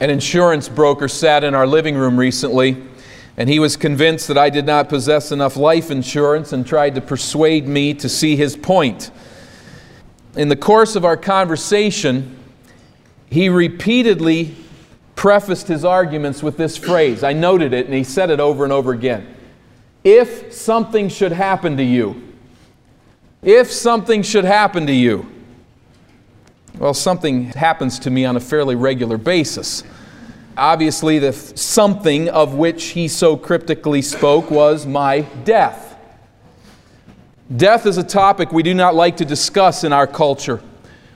An insurance broker sat in our living room recently, and he was convinced that I did not possess enough life insurance and tried to persuade me to see his point. In the course of our conversation, he repeatedly prefaced his arguments with this phrase. I noted it, and he said it over and over again. If something should happen to you, if something should happen to you, well, something happens to me on a fairly regular basis. Obviously, the something of which he so cryptically spoke was my death. Death is a topic we do not like to discuss in our culture.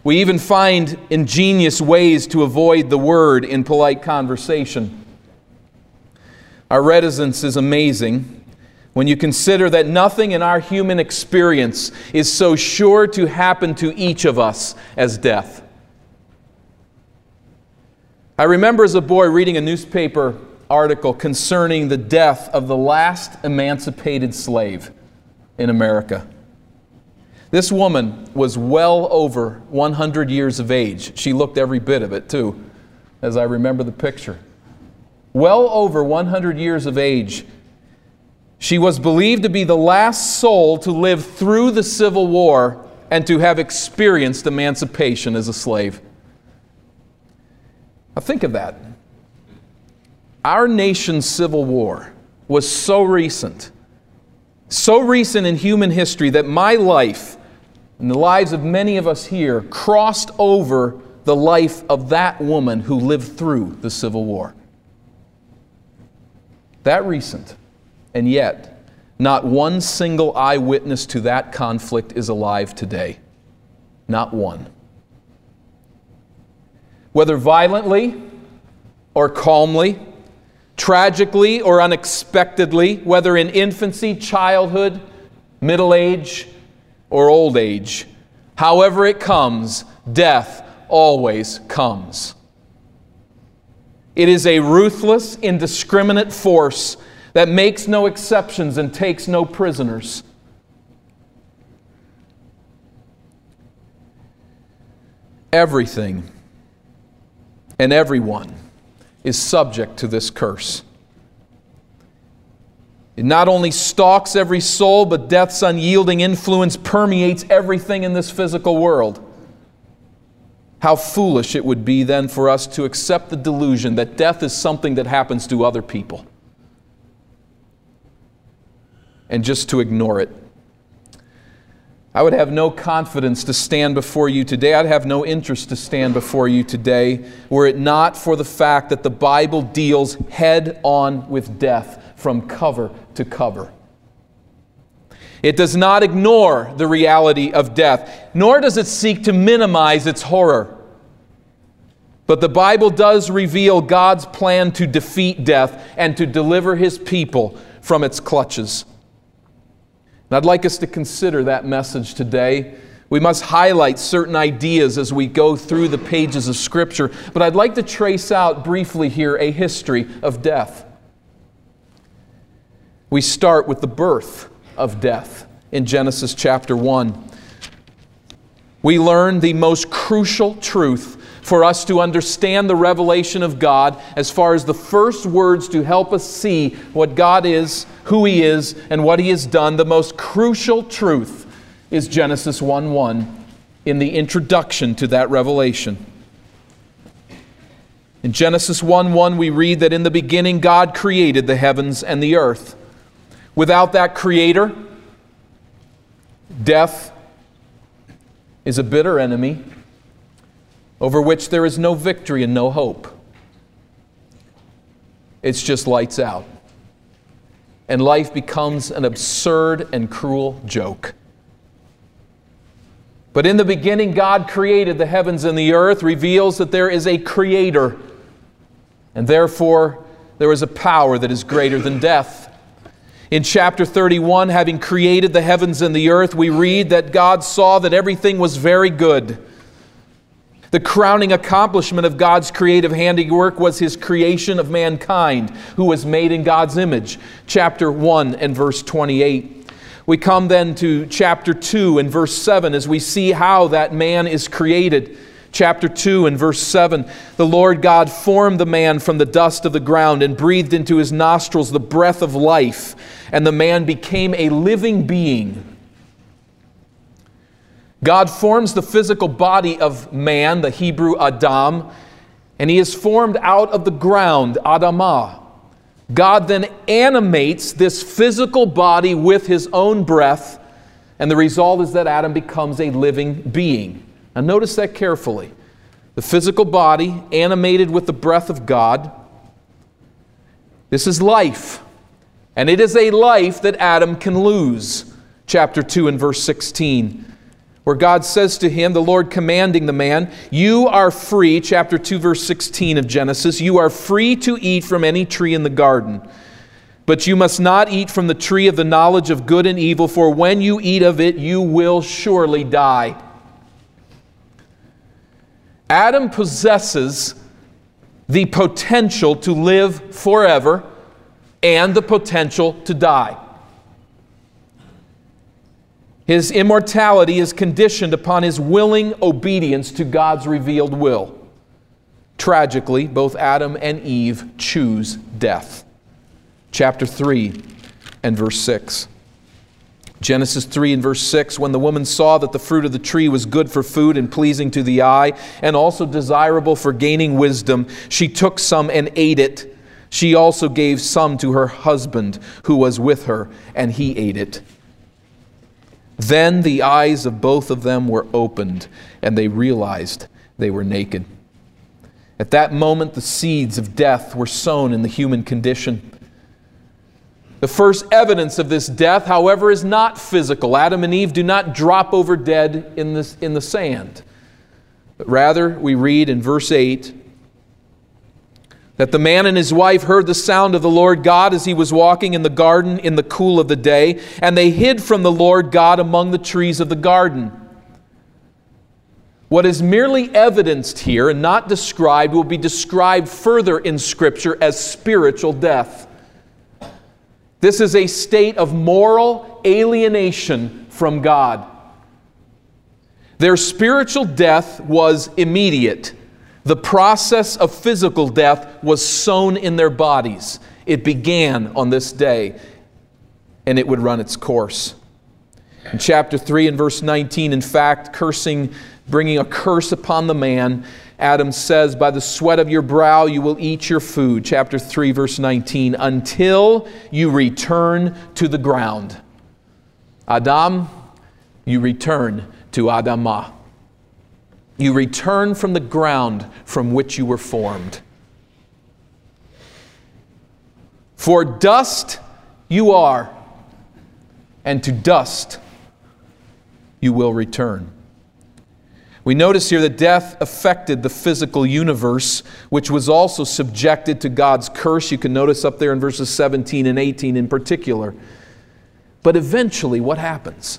We even find ingenious ways to avoid the word in polite conversation. Our reticence is amazing when you consider that nothing in our human experience is so sure to happen to each of us as death. I remember as a boy reading a newspaper article concerning the death of the last emancipated slave in America. This woman was well over 100 years of age. She looked every bit of it, too, as I remember the picture. Well over 100 years of age she was believed to be the last soul to live through the Civil War and to have experienced emancipation as a slave. Now, think of that. Our nation's Civil War was so recent, so recent in human history that my life and the lives of many of us here crossed over the life of that woman who lived through the Civil War. That recent. And yet, not one single eyewitness to that conflict is alive today. Not one. Whether violently or calmly, tragically or unexpectedly, whether in infancy, childhood, middle age, or old age, however it comes, death always comes. It is a ruthless, indiscriminate force that makes no exceptions and takes no prisoners. Everything and everyone is subject to this curse. It not only stalks every soul, but death's unyielding influence permeates everything in this physical world. How foolish it would be then for us to accept the delusion that death is something that happens to other people and just to ignore it. I would have no confidence to stand before you today. I'd have no interest to stand before you today were it not for the fact that the Bible deals head on with death from cover to cover. It does not ignore the reality of death, nor does it seek to minimize its horror. But the Bible does reveal God's plan to defeat death and to deliver his people from its clutches. And I'd like us to consider that message today. We must highlight certain ideas as we go through the pages of Scripture, but I'd like to trace out briefly here a history of death. We start with the birth of death in Genesis chapter 1. We learn the most crucial truth for us to understand the revelation of God as far as the first words to help us see what God is, who He is, and what He has done. The most crucial truth is Genesis 1 1 in the introduction to that revelation. In Genesis 1 1, we read that in the beginning God created the heavens and the earth. Without that creator, death is a bitter enemy over which there is no victory and no hope. It's just lights out. And life becomes an absurd and cruel joke. But in the beginning, God created the heavens and the earth, reveals that there is a creator, and therefore there is a power that is greater than death. In chapter 31, having created the heavens and the earth, we read that God saw that everything was very good. The crowning accomplishment of God's creative handiwork was his creation of mankind, who was made in God's image. Chapter 1 and verse 28. We come then to chapter 2 and verse 7 as we see how that man is created. Chapter 2 and verse 7 The Lord God formed the man from the dust of the ground and breathed into his nostrils the breath of life, and the man became a living being. God forms the physical body of man, the Hebrew Adam, and he is formed out of the ground, Adamah. God then animates this physical body with his own breath, and the result is that Adam becomes a living being. Now, notice that carefully. The physical body animated with the breath of God. This is life, and it is a life that Adam can lose. Chapter 2 and verse 16 where God says to him, the Lord commanding the man, You are free, chapter 2, verse 16 of Genesis, you are free to eat from any tree in the garden. But you must not eat from the tree of the knowledge of good and evil, for when you eat of it, you will surely die. Adam possesses the potential to live forever and the potential to die. His immortality is conditioned upon his willing obedience to God's revealed will. Tragically, both Adam and Eve choose death. Chapter 3 and verse 6. Genesis 3 and verse 6 When the woman saw that the fruit of the tree was good for food and pleasing to the eye, and also desirable for gaining wisdom, she took some and ate it. She also gave some to her husband who was with her, and he ate it. Then the eyes of both of them were opened, and they realized they were naked. At that moment, the seeds of death were sown in the human condition. The first evidence of this death, however, is not physical. Adam and Eve do not drop over dead in, this, in the sand. But rather, we read in verse 8 that the man and his wife heard the sound of the Lord God as he was walking in the garden in the cool of the day, and they hid from the Lord God among the trees of the garden. What is merely evidenced here and not described will be described further in Scripture as spiritual death. This is a state of moral alienation from God. Their spiritual death was immediate. The process of physical death was sown in their bodies. It began on this day, and it would run its course. In chapter 3 and verse 19, in fact, cursing, bringing a curse upon the man, Adam says, By the sweat of your brow you will eat your food. Chapter 3, verse 19, until you return to the ground. Adam, you return to Adamah. You return from the ground from which you were formed. For dust you are, and to dust you will return. We notice here that death affected the physical universe, which was also subjected to God's curse. You can notice up there in verses 17 and 18 in particular. But eventually, what happens?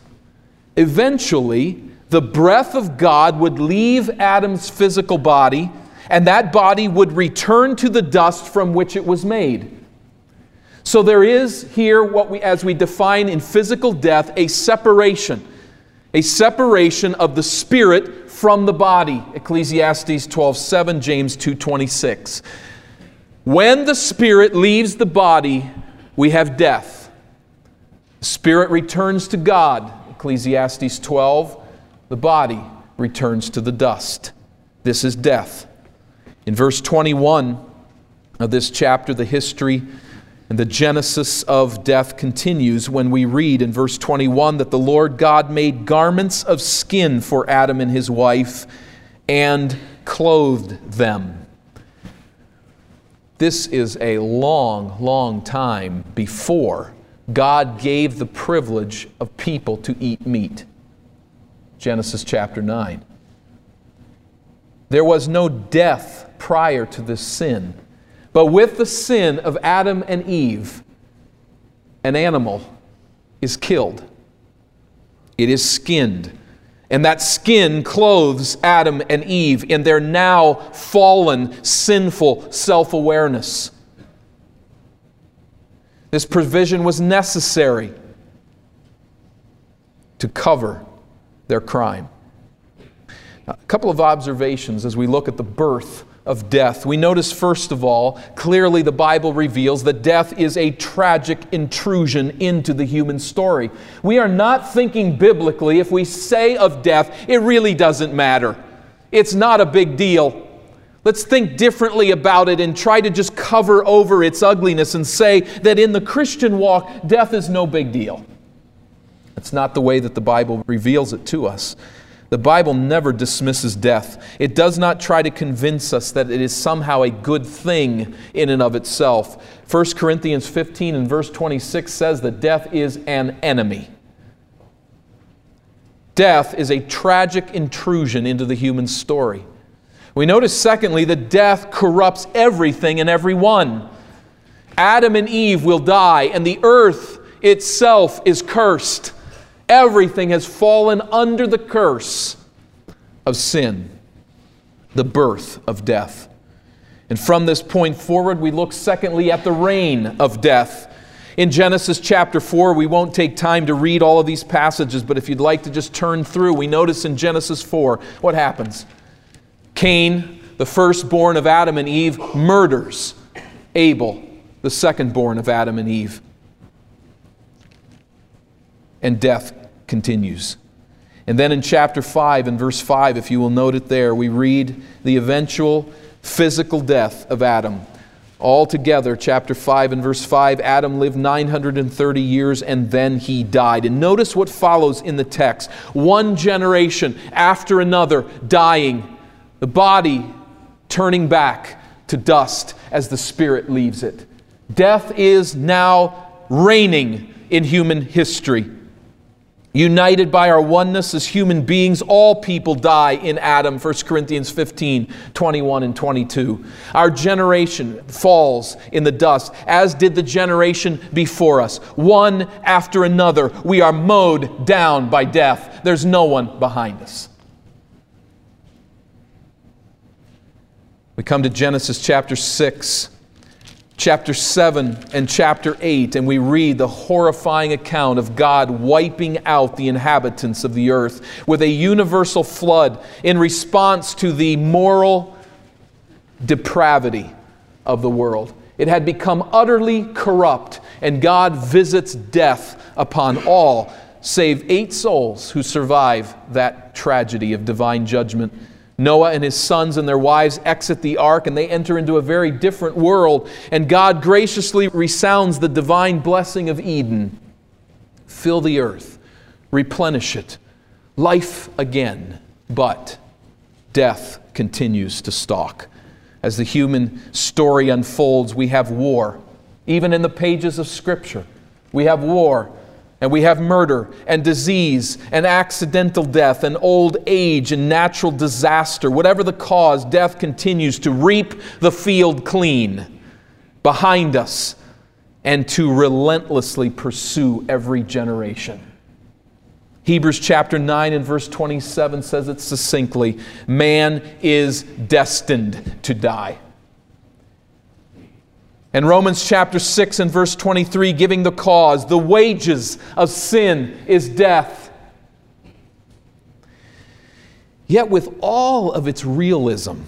Eventually, the breath of God would leave Adam's physical body, and that body would return to the dust from which it was made. So there is here what we as we define in physical death a separation, a separation of the spirit from the body. Ecclesiastes 12:7, James 2:26. When the spirit leaves the body, we have death. Spirit returns to God. Ecclesiastes 12 the body returns to the dust. This is death. In verse 21 of this chapter, the history and the genesis of death continues when we read in verse 21 that the Lord God made garments of skin for Adam and his wife and clothed them. This is a long, long time before God gave the privilege of people to eat meat. Genesis chapter 9. There was no death prior to this sin. But with the sin of Adam and Eve, an animal is killed. It is skinned. And that skin clothes Adam and Eve in their now fallen, sinful self awareness. This provision was necessary to cover their crime. A couple of observations as we look at the birth of death. We notice, first of all, clearly the Bible reveals that death is a tragic intrusion into the human story. We are not thinking biblically if we say of death, it really doesn't matter. It's not a big deal. Let's think differently about it and try to just cover over its ugliness and say that in the Christian walk, death is no big deal. It's not the way that the Bible reveals it to us. The Bible never dismisses death. It does not try to convince us that it is somehow a good thing in and of itself. 1 Corinthians 15 and verse 26 says that death is an enemy. Death is a tragic intrusion into the human story. We notice, secondly, that death corrupts everything and everyone. Adam and Eve will die, and the earth itself is cursed. Everything has fallen under the curse of sin, the birth of death. And from this point forward, we look secondly at the reign of death. In Genesis chapter 4, we won't take time to read all of these passages, but if you'd like to just turn through, we notice in Genesis 4 what happens. Cain, the firstborn of Adam and Eve, murders Abel, the secondborn of Adam and Eve and death continues. And then in chapter 5 and verse 5, if you will note it there, we read the eventual physical death of Adam. Altogether, chapter 5 and verse 5, Adam lived 930 years and then he died. And notice what follows in the text one generation after another dying, the body turning back to dust as the spirit leaves it. Death is now reigning in human history. United by our oneness as human beings, all people die in Adam, 1 Corinthians 15, 21 and 22. Our generation falls in the dust, as did the generation before us. One after another, we are mowed down by death. There's no one behind us. We come to Genesis chapter 6 chapter 7 and chapter 8, and we read the horrifying account of God wiping out the inhabitants of the earth with a universal flood in response to the moral depravity of the world. It had become utterly corrupt, and God visits death upon all, save eight souls who survive that tragedy of divine judgment. Noah and his sons and their wives exit the ark and they enter into a very different world. And God graciously resounds the divine blessing of Eden fill the earth, replenish it, life again. But death continues to stalk. As the human story unfolds, we have war. Even in the pages of Scripture, we have war and we have murder and disease and accidental death and old age and natural disaster. Whatever the cause, death continues to reap the field clean behind us and to relentlessly pursue every generation. Hebrews chapter 9 and verse 27 says it succinctly man is destined to die. And Romans chapter 6 and verse 23 giving the cause the wages of sin is death. Yet, with all of its realism,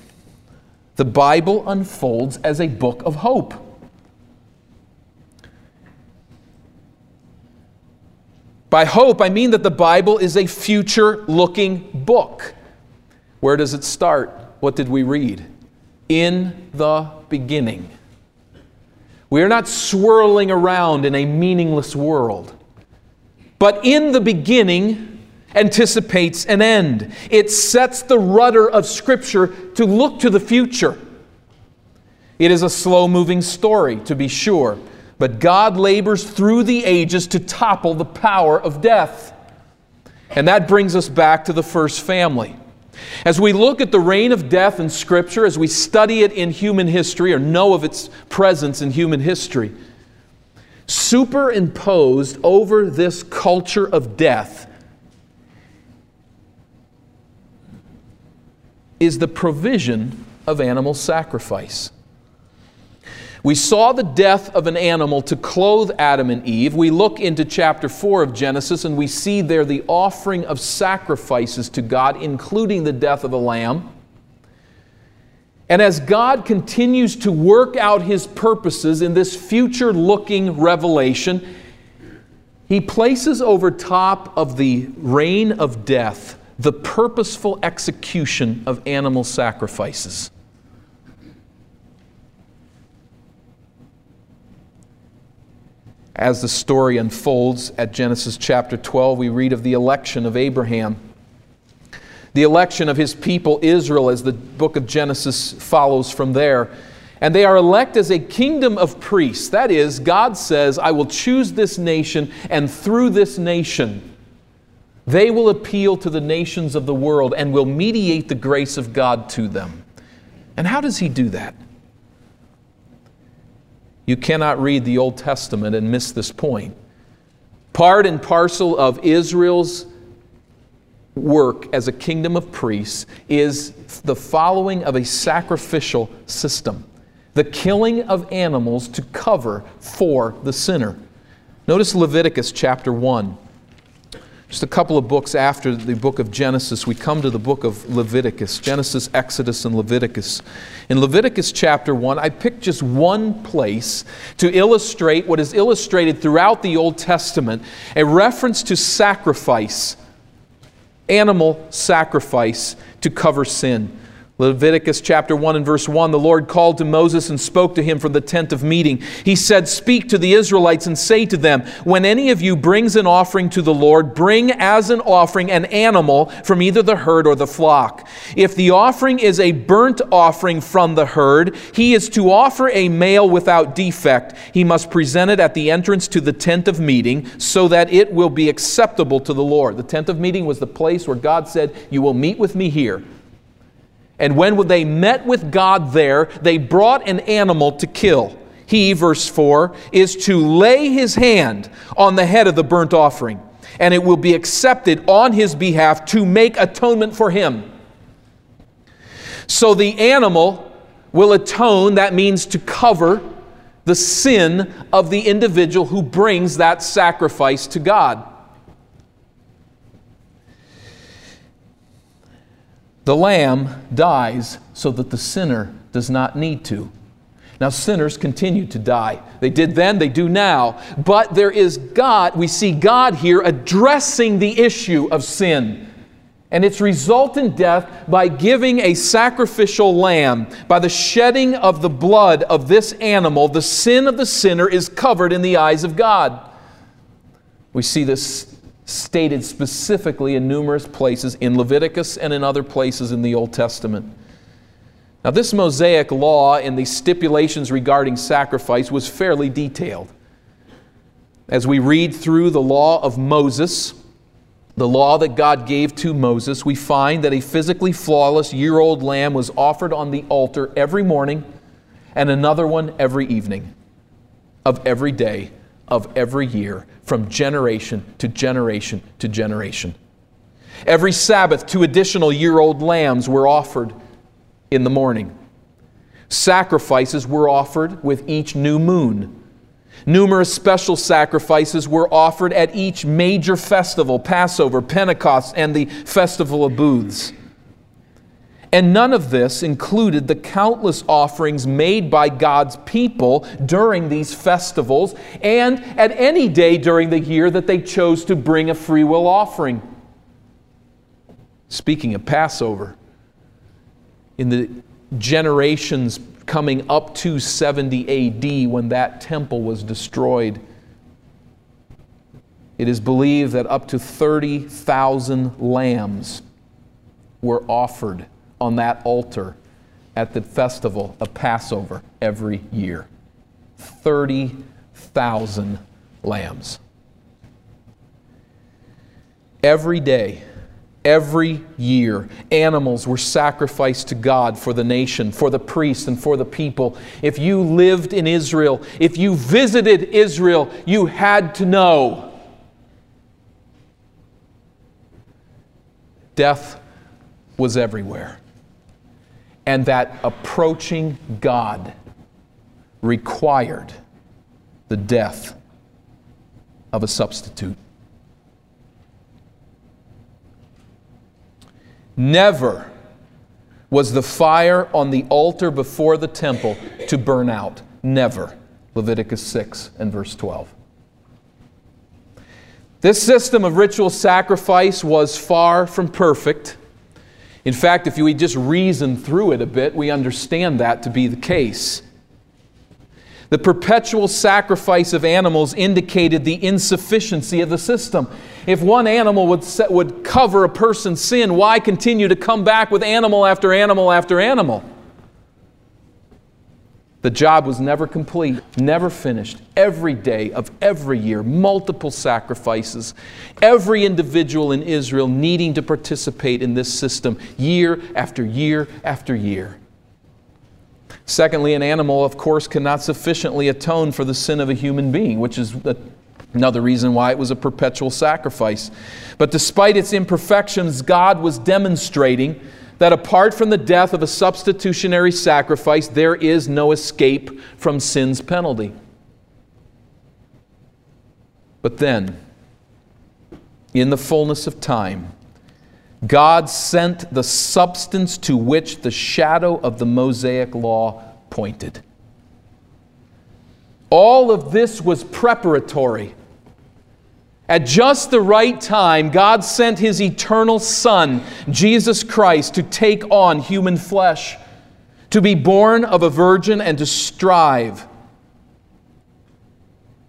the Bible unfolds as a book of hope. By hope, I mean that the Bible is a future looking book. Where does it start? What did we read? In the beginning. We are not swirling around in a meaningless world. But in the beginning anticipates an end. It sets the rudder of Scripture to look to the future. It is a slow moving story, to be sure, but God labors through the ages to topple the power of death. And that brings us back to the first family. As we look at the reign of death in Scripture, as we study it in human history or know of its presence in human history, superimposed over this culture of death is the provision of animal sacrifice. We saw the death of an animal to clothe Adam and Eve. We look into chapter 4 of Genesis and we see there the offering of sacrifices to God, including the death of a lamb. And as God continues to work out his purposes in this future looking revelation, he places over top of the reign of death the purposeful execution of animal sacrifices. As the story unfolds at Genesis chapter 12, we read of the election of Abraham, the election of his people Israel, as the book of Genesis follows from there. And they are elect as a kingdom of priests. That is, God says, I will choose this nation, and through this nation, they will appeal to the nations of the world and will mediate the grace of God to them. And how does He do that? You cannot read the Old Testament and miss this point. Part and parcel of Israel's work as a kingdom of priests is the following of a sacrificial system the killing of animals to cover for the sinner. Notice Leviticus chapter 1. Just a couple of books after the book of Genesis, we come to the book of Leviticus Genesis, Exodus, and Leviticus. In Leviticus chapter 1, I picked just one place to illustrate what is illustrated throughout the Old Testament a reference to sacrifice, animal sacrifice to cover sin. Leviticus chapter 1 and verse 1 The Lord called to Moses and spoke to him from the tent of meeting. He said, Speak to the Israelites and say to them, When any of you brings an offering to the Lord, bring as an offering an animal from either the herd or the flock. If the offering is a burnt offering from the herd, he is to offer a male without defect. He must present it at the entrance to the tent of meeting so that it will be acceptable to the Lord. The tent of meeting was the place where God said, You will meet with me here. And when they met with God there, they brought an animal to kill. He, verse 4, is to lay his hand on the head of the burnt offering, and it will be accepted on his behalf to make atonement for him. So the animal will atone, that means to cover the sin of the individual who brings that sacrifice to God. The lamb dies so that the sinner does not need to. Now, sinners continue to die. They did then, they do now. But there is God, we see God here addressing the issue of sin and its resultant death by giving a sacrificial lamb. By the shedding of the blood of this animal, the sin of the sinner is covered in the eyes of God. We see this stated specifically in numerous places in Leviticus and in other places in the Old Testament. Now, this Mosaic law and the stipulations regarding sacrifice was fairly detailed. As we read through the law of Moses, the law that God gave to Moses, we find that a physically flawless year old lamb was offered on the altar every morning and another one every evening of every day of every year from generation to generation to generation. Every Sabbath, two additional year old lambs were offered in the morning. Sacrifices were offered with each new moon. Numerous special sacrifices were offered at each major festival Passover, Pentecost, and the Festival of Booths. And none of this included the countless offerings made by God's people during these festivals and at any day during the year that they chose to bring a free will offering. Speaking of Passover, in the generations coming up to 70 AD when that temple was destroyed, it is believed that up to 30,000 lambs were offered on that altar at the festival of Passover every year 30,000 lambs. Every day, every year, animals were sacrificed to God for the nation, for the priests, and for the people. If you lived in Israel, if you visited Israel, you had to know death was everywhere and that approaching God required the death of a substitute. Never was the fire on the altar before the temple to burn out. Never. Leviticus 6 and verse 12. This system of ritual sacrifice was far from perfect. In fact, if we just reason through it a bit, we understand that to be the case. The perpetual sacrifice of animals indicated the insufficiency of the system. If one animal would, set, would cover a person's sin, why continue to come back with animal after animal after animal? The job was never complete, never finished. Every day of every year, multiple sacrifices. Every individual in Israel needing to participate in this system year after year after year. Secondly, an animal, of course, cannot sufficiently atone for the sin of a human being, which is another reason why it was a perpetual sacrifice. But despite its imperfections, God was demonstrating that apart from the death of a substitutionary sacrifice, there is no escape from sin's penalty. But then, in the fullness of time, God sent the substance to which the shadow of the Mosaic law pointed. All of this was preparatory. At just the right time, God sent His eternal Son, Jesus Christ, to take on human flesh, to be born of a virgin, and to strive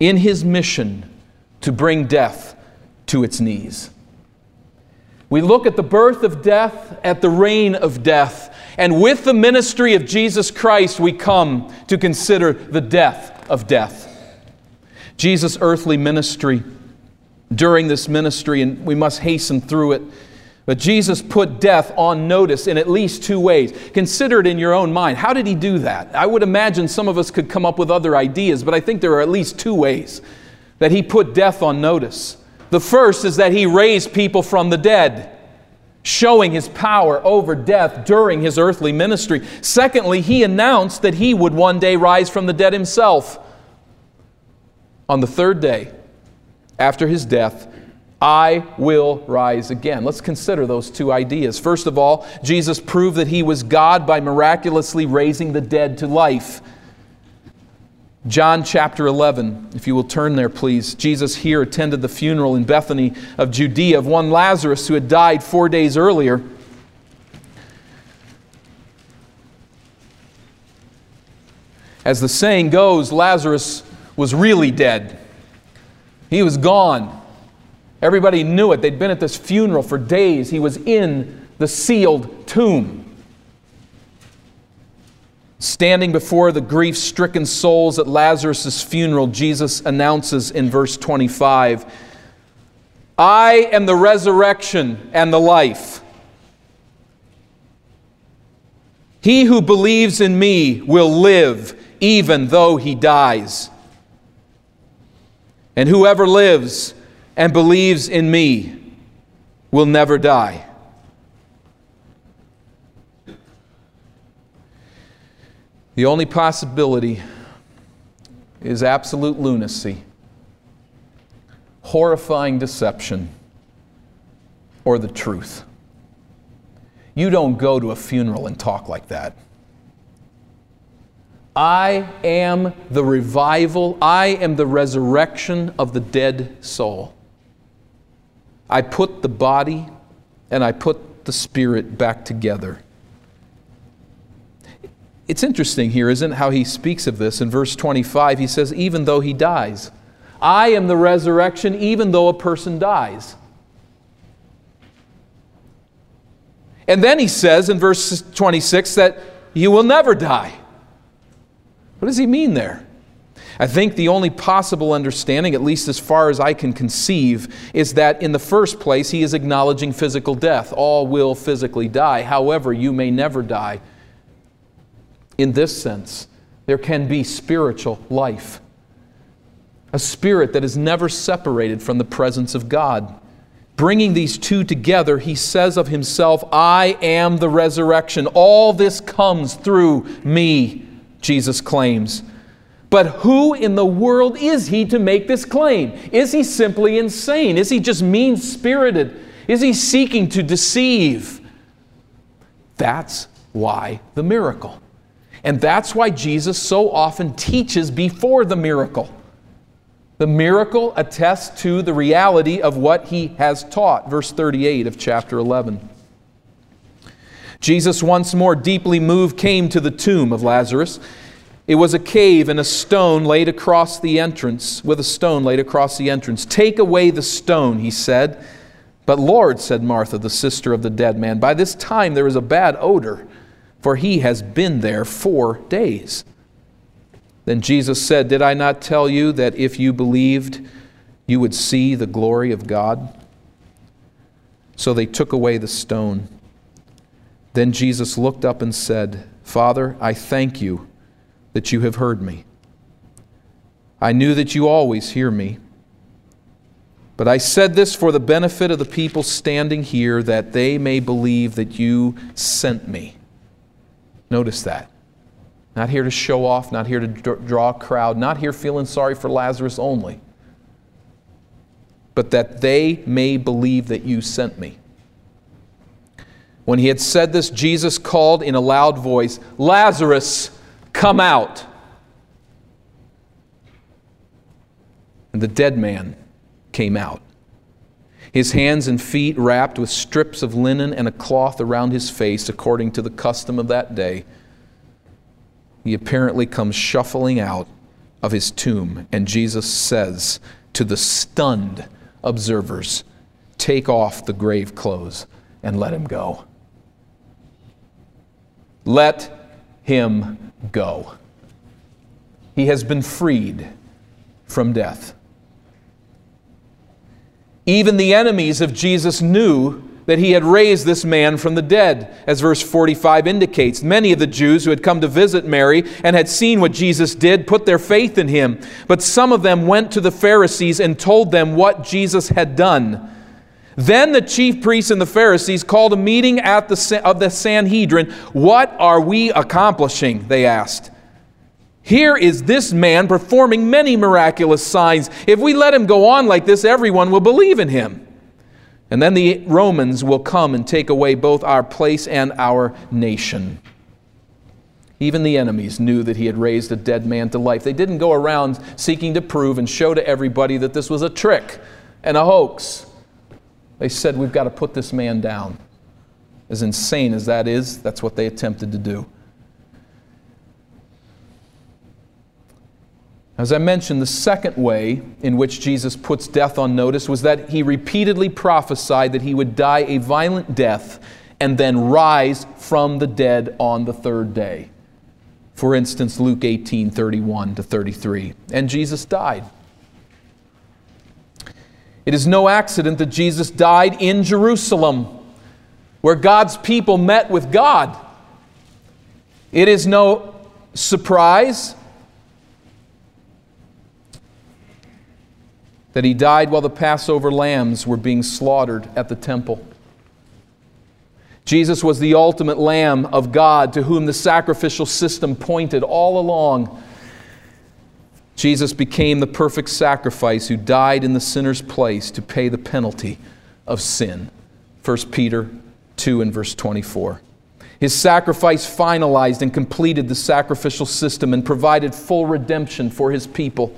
in His mission to bring death to its knees. We look at the birth of death, at the reign of death, and with the ministry of Jesus Christ, we come to consider the death of death. Jesus' earthly ministry, during this ministry, and we must hasten through it. But Jesus put death on notice in at least two ways. Consider it in your own mind. How did he do that? I would imagine some of us could come up with other ideas, but I think there are at least two ways that he put death on notice. The first is that he raised people from the dead, showing his power over death during his earthly ministry. Secondly, he announced that he would one day rise from the dead himself. On the third day, after his death, I will rise again. Let's consider those two ideas. First of all, Jesus proved that he was God by miraculously raising the dead to life. John chapter 11, if you will turn there, please. Jesus here attended the funeral in Bethany of Judea of one Lazarus who had died four days earlier. As the saying goes, Lazarus was really dead. He was gone. Everybody knew it. They'd been at this funeral for days. He was in the sealed tomb. Standing before the grief stricken souls at Lazarus' funeral, Jesus announces in verse 25 I am the resurrection and the life. He who believes in me will live even though he dies. And whoever lives and believes in me will never die. The only possibility is absolute lunacy, horrifying deception, or the truth. You don't go to a funeral and talk like that. I am the revival, I am the resurrection of the dead soul. I put the body and I put the spirit back together. It's interesting here, isn't it, how he speaks of this in verse 25? He says, Even though he dies, I am the resurrection, even though a person dies. And then he says in verse 26 that you will never die. What does he mean there? I think the only possible understanding, at least as far as I can conceive, is that in the first place, he is acknowledging physical death. All will physically die. However, you may never die in this sense. There can be spiritual life, a spirit that is never separated from the presence of God. Bringing these two together, he says of himself, I am the resurrection. All this comes through me, Jesus claims. But who in the world is he to make this claim? Is he simply insane? Is he just mean spirited? Is he seeking to deceive? That's why the miracle. And that's why Jesus so often teaches before the miracle. The miracle attests to the reality of what he has taught. Verse 38 of chapter 11. Jesus, once more deeply moved, came to the tomb of Lazarus. It was a cave and a stone laid across the entrance, with a stone laid across the entrance. Take away the stone, he said. But Lord, said Martha, the sister of the dead man, by this time there is a bad odor, for he has been there four days. Then Jesus said, Did I not tell you that if you believed, you would see the glory of God? So they took away the stone. Then Jesus looked up and said, Father, I thank you that you have heard me. I knew that you always hear me. But I said this for the benefit of the people standing here, that they may believe that you sent me. Notice that. Not here to show off, not here to draw a crowd, not here feeling sorry for Lazarus only, but that they may believe that you sent me. When he had said this, Jesus called in a loud voice, Lazarus, come out. And the dead man came out, his hands and feet wrapped with strips of linen and a cloth around his face, according to the custom of that day he apparently comes shuffling out of his tomb, and Jesus says to the stunned observers, Take off the grave clothes and let him go. Let him go. He has been freed from death. Even the enemies of Jesus knew that he had raised this man from the dead, as verse 45 indicates. Many of the Jews who had come to visit Mary and had seen what Jesus did put their faith in him. But some of them went to the Pharisees and told them what Jesus had done. Then the chief priests and the Pharisees called a meeting at the, of the Sanhedrin. What are we accomplishing? They asked. Here is this man performing many miraculous signs. If we let him go on like this, everyone will believe in him. And then the Romans will come and take away both our place and our nation. Even the enemies knew that he had raised a dead man to life. They didn't go around seeking to prove and show to everybody that this was a trick and a hoax. They said, We've got to put this man down. As insane as that is, that's what they attempted to do. As I mentioned, the second way in which Jesus puts death on notice was that he repeatedly prophesied that he would die a violent death and then rise from the dead on the third day. For instance, Luke 18 31 to 33. And Jesus died. It is no accident that Jesus died in Jerusalem, where God's people met with God. It is no surprise that he died while the Passover lambs were being slaughtered at the temple. Jesus was the ultimate Lamb of God to whom the sacrificial system pointed all along. Jesus became the perfect sacrifice who died in the sinner's place to pay the penalty of sin. 1 Peter 2 and verse 24. His sacrifice finalized and completed the sacrificial system and provided full redemption for his people.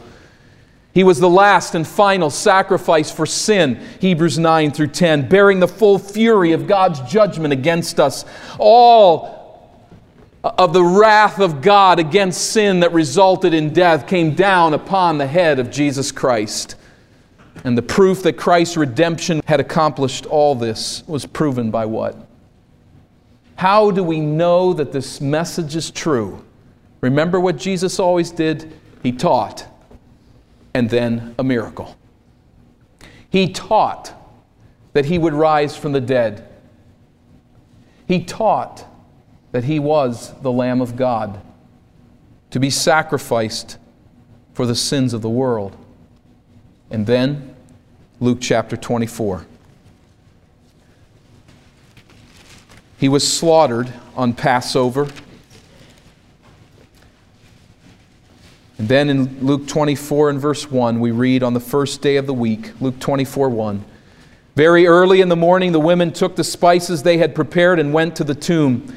He was the last and final sacrifice for sin, Hebrews 9 through 10, bearing the full fury of God's judgment against us. All of the wrath of God against sin that resulted in death came down upon the head of Jesus Christ. And the proof that Christ's redemption had accomplished all this was proven by what? How do we know that this message is true? Remember what Jesus always did? He taught and then a miracle. He taught that he would rise from the dead. He taught that he was the Lamb of God to be sacrificed for the sins of the world. And then, Luke chapter 24. He was slaughtered on Passover And then in Luke 24 and verse 1, we read on the first day of the week, Luke 24 1. Very early in the morning, the women took the spices they had prepared and went to the tomb.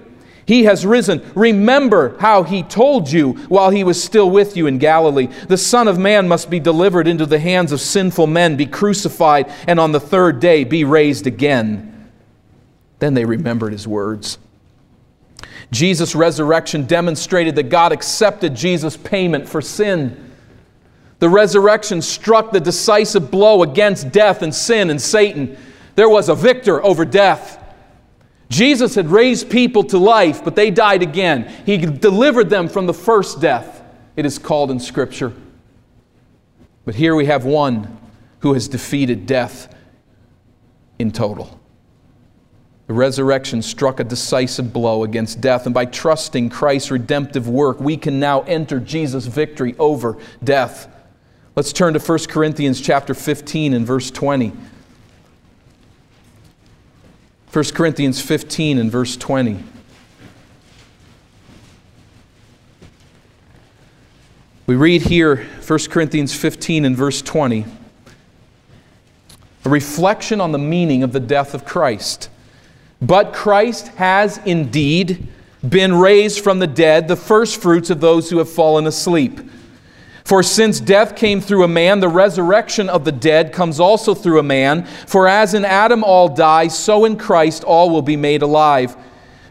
He has risen. Remember how he told you while he was still with you in Galilee. The Son of Man must be delivered into the hands of sinful men, be crucified, and on the third day be raised again. Then they remembered his words. Jesus' resurrection demonstrated that God accepted Jesus' payment for sin. The resurrection struck the decisive blow against death and sin and Satan. There was a victor over death. Jesus had raised people to life, but they died again. He delivered them from the first death, it is called in Scripture. But here we have one who has defeated death in total. The resurrection struck a decisive blow against death, and by trusting Christ's redemptive work, we can now enter Jesus' victory over death. Let's turn to 1 Corinthians chapter 15 and verse 20. 1 Corinthians 15 and verse 20. We read here 1 Corinthians 15 and verse 20 a reflection on the meaning of the death of Christ. But Christ has indeed been raised from the dead, the firstfruits of those who have fallen asleep. For since death came through a man, the resurrection of the dead comes also through a man. For as in Adam all die, so in Christ all will be made alive.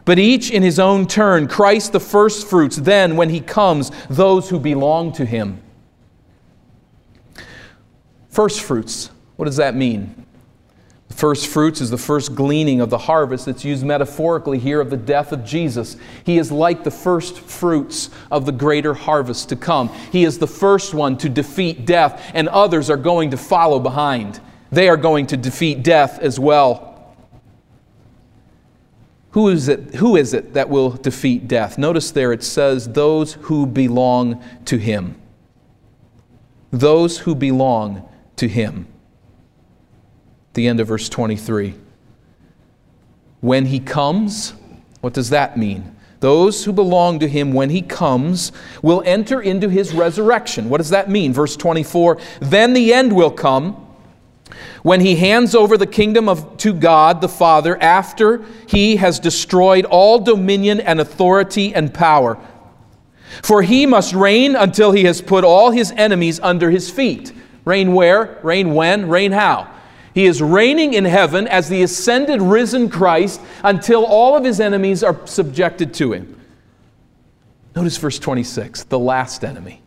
But each in his own turn, Christ the firstfruits, then when he comes, those who belong to him. Firstfruits, what does that mean? First fruits is the first gleaning of the harvest that's used metaphorically here of the death of Jesus. He is like the first fruits of the greater harvest to come. He is the first one to defeat death, and others are going to follow behind. They are going to defeat death as well. Who is it, who is it that will defeat death? Notice there it says, those who belong to him. Those who belong to him the end of verse 23. When he comes, what does that mean? Those who belong to him when he comes will enter into his resurrection. What does that mean? Verse 24 Then the end will come when he hands over the kingdom of, to God the Father after he has destroyed all dominion and authority and power. For he must reign until he has put all his enemies under his feet. Reign where? Reign when? Reign how? He is reigning in heaven as the ascended, risen Christ until all of his enemies are subjected to him. Notice verse 26 the last enemy.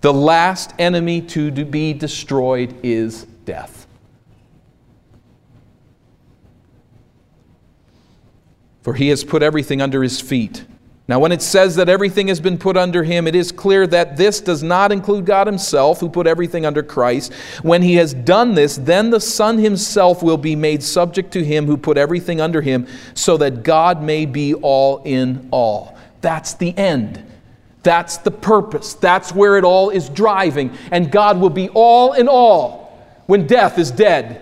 The last enemy to be destroyed is death. For he has put everything under his feet. Now, when it says that everything has been put under him, it is clear that this does not include God himself, who put everything under Christ. When he has done this, then the Son himself will be made subject to him who put everything under him, so that God may be all in all. That's the end. That's the purpose. That's where it all is driving. And God will be all in all when death is dead.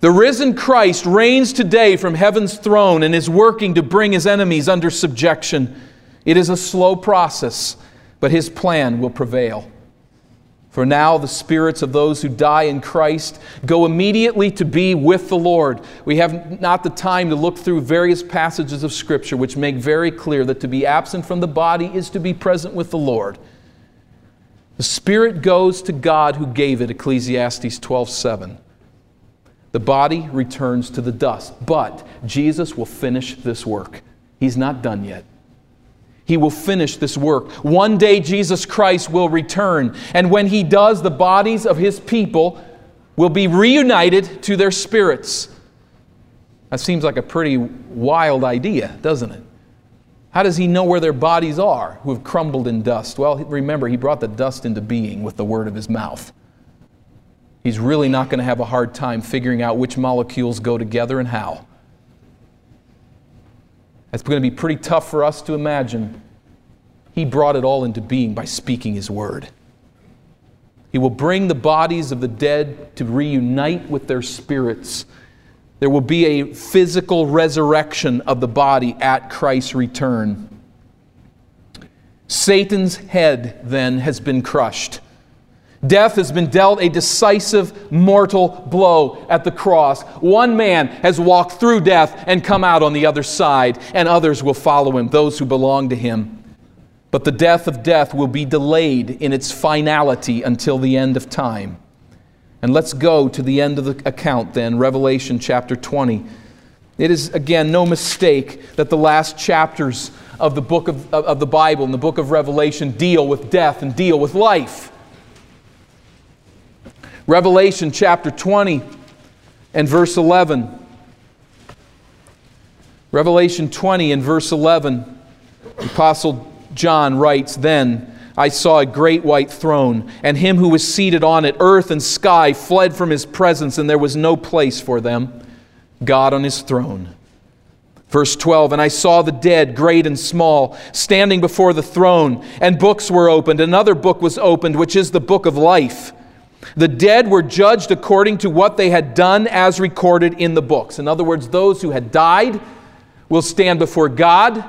The risen Christ reigns today from heaven's throne and is working to bring his enemies under subjection. It is a slow process, but his plan will prevail. For now, the spirits of those who die in Christ go immediately to be with the Lord. We have not the time to look through various passages of Scripture which make very clear that to be absent from the body is to be present with the Lord. The spirit goes to God who gave it, Ecclesiastes 12 7. The body returns to the dust. But Jesus will finish this work. He's not done yet. He will finish this work. One day, Jesus Christ will return. And when He does, the bodies of His people will be reunited to their spirits. That seems like a pretty wild idea, doesn't it? How does He know where their bodies are who have crumbled in dust? Well, remember, He brought the dust into being with the word of His mouth. He's really not going to have a hard time figuring out which molecules go together and how. It's going to be pretty tough for us to imagine. He brought it all into being by speaking His word. He will bring the bodies of the dead to reunite with their spirits. There will be a physical resurrection of the body at Christ's return. Satan's head, then, has been crushed. Death has been dealt a decisive mortal blow at the cross. One man has walked through death and come out on the other side, and others will follow him, those who belong to him. But the death of death will be delayed in its finality until the end of time. And let's go to the end of the account then, Revelation chapter 20. It is, again, no mistake that the last chapters of the book of, of the Bible and the book of Revelation deal with death and deal with life. Revelation chapter 20 and verse 11. Revelation 20 and verse 11. The Apostle John writes, Then I saw a great white throne, and him who was seated on it. Earth and sky fled from his presence, and there was no place for them. God on his throne. Verse 12, and I saw the dead, great and small, standing before the throne, and books were opened. Another book was opened, which is the book of life. The dead were judged according to what they had done as recorded in the books. In other words, those who had died will stand before God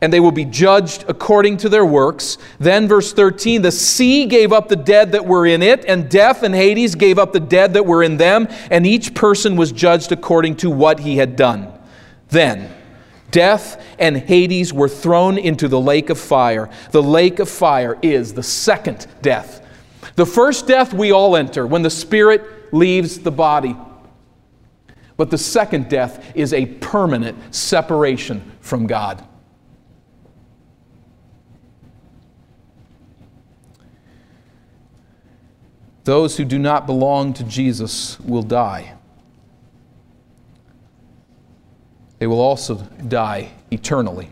and they will be judged according to their works. Then, verse 13 the sea gave up the dead that were in it, and death and Hades gave up the dead that were in them, and each person was judged according to what he had done. Then, death and Hades were thrown into the lake of fire. The lake of fire is the second death. The first death we all enter when the spirit leaves the body. But the second death is a permanent separation from God. Those who do not belong to Jesus will die. They will also die eternally.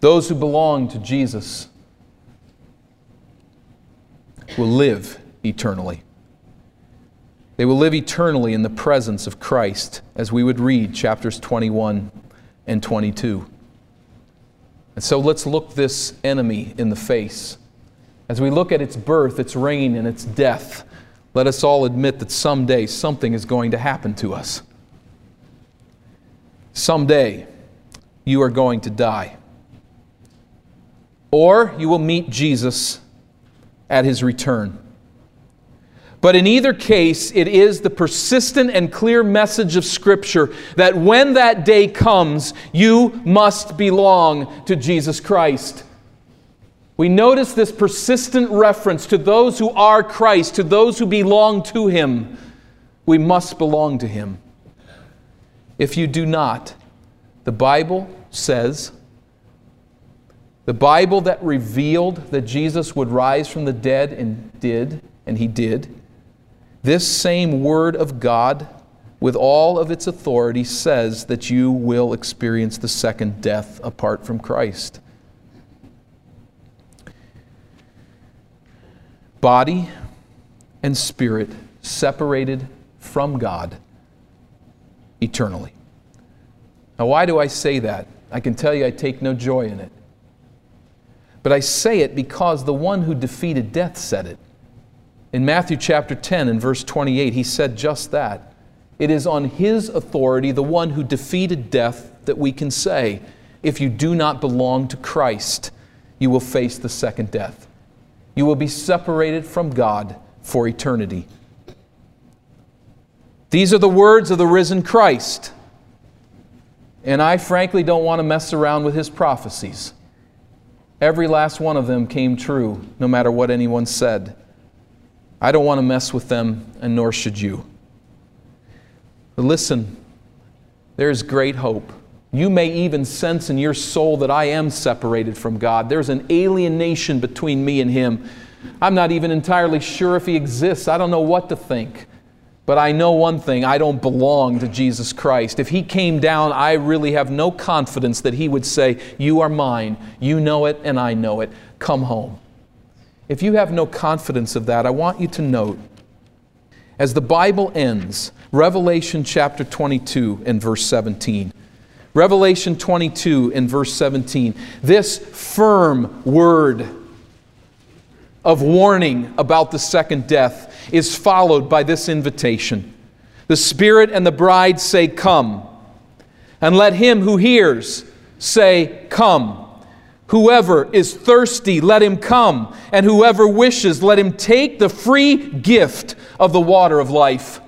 Those who belong to Jesus will live eternally. They will live eternally in the presence of Christ, as we would read chapters 21 and 22. And so let's look this enemy in the face. As we look at its birth, its reign, and its death, let us all admit that someday something is going to happen to us. Someday you are going to die. Or you will meet Jesus at his return. But in either case, it is the persistent and clear message of Scripture that when that day comes, you must belong to Jesus Christ. We notice this persistent reference to those who are Christ, to those who belong to Him. We must belong to Him. If you do not, the Bible says, the Bible that revealed that Jesus would rise from the dead and did, and He did, this same Word of God, with all of its authority, says that you will experience the second death apart from Christ. body and spirit separated from God eternally. Now, why do I say that? I can tell you I take no joy in it. But I say it because the one who defeated death said it. In Matthew chapter 10 and verse 28, he said just that. It is on his authority, the one who defeated death, that we can say, if you do not belong to Christ, you will face the second death you will be separated from God for eternity. These are the words of the risen Christ. And I frankly don't want to mess around with his prophecies. Every last one of them came true, no matter what anyone said. I don't want to mess with them, and nor should you. But listen, there is great hope. You may even sense in your soul that I am separated from God. There's an alienation between me and Him. I'm not even entirely sure if He exists. I don't know what to think. But I know one thing I don't belong to Jesus Christ. If He came down, I really have no confidence that He would say, You are mine. You know it, and I know it. Come home. If you have no confidence of that, I want you to note as the Bible ends, Revelation chapter 22 and verse 17. Revelation 22 and verse 17. This firm word of warning about the second death is followed by this invitation. The Spirit and the bride say, Come. And let him who hears say, Come. Whoever is thirsty, let him come. And whoever wishes, let him take the free gift of the water of life.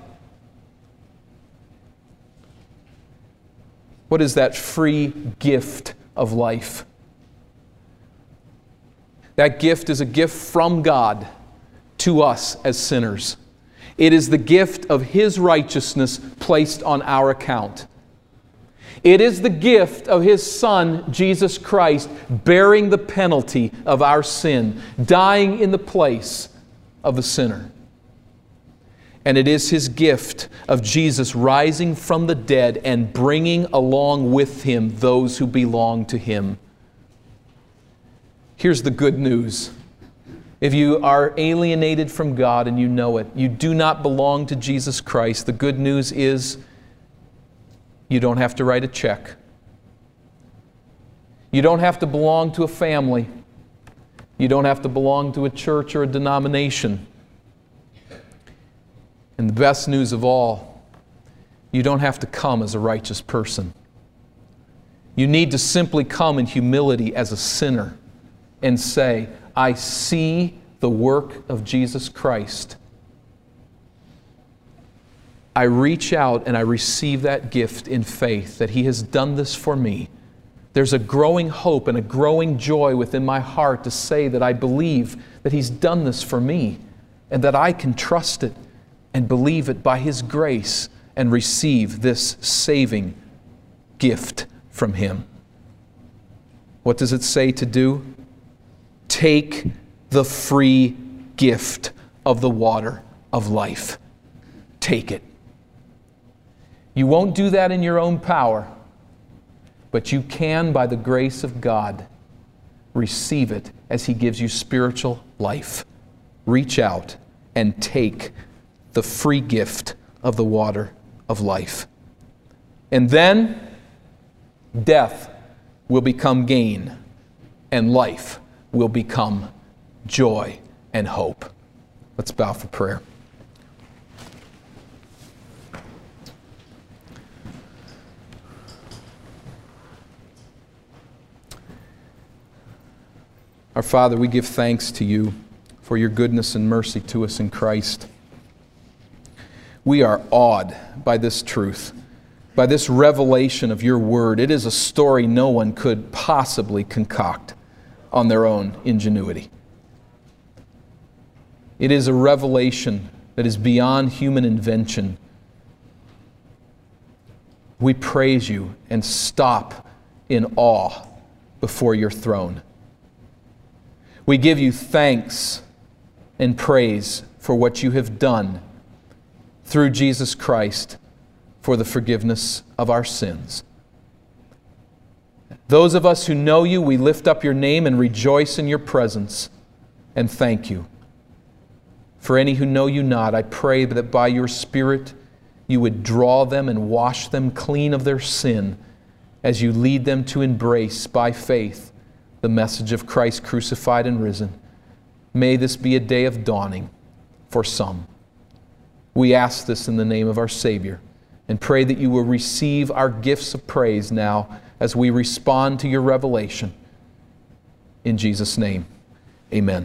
What is that free gift of life? That gift is a gift from God to us as sinners. It is the gift of His righteousness placed on our account. It is the gift of His Son, Jesus Christ, bearing the penalty of our sin, dying in the place of the sinner. And it is His gift of Jesus rising from the dead and bringing along with Him those who belong to Him. Here's the good news. If you are alienated from God and you know it, you do not belong to Jesus Christ, the good news is you don't have to write a check. You don't have to belong to a family. You don't have to belong to a church or a denomination. And the best news of all, you don't have to come as a righteous person. You need to simply come in humility as a sinner and say, I see the work of Jesus Christ. I reach out and I receive that gift in faith that He has done this for me. There's a growing hope and a growing joy within my heart to say that I believe that He's done this for me and that I can trust it and believe it by His grace and receive this saving gift from Him. What does it say to do? Take the free gift of the water of life. Take it. You won't do that in your own power, but you can, by the grace of God, receive it as He gives you spiritual life. Reach out and take the free gift of the water of life. And then death will become gain, and life will become joy and hope. Let's bow for prayer. Our Father, we give thanks to you for your goodness and mercy to us in Christ. We are awed by this truth, by this revelation of your word. It is a story no one could possibly concoct on their own ingenuity. It is a revelation that is beyond human invention. We praise you and stop in awe before your throne. We give you thanks and praise for what you have done through Jesus Christ for the forgiveness of our sins. Those of us who know you, we lift up your name and rejoice in your presence and thank you. For any who know you not, I pray that by your Spirit you would draw them and wash them clean of their sin as you lead them to embrace by faith the message of Christ crucified and risen. May this be a day of dawning for some. We ask this in the name of our Savior and pray that you will receive our gifts of praise now as we respond to your revelation. In Jesus' name, amen.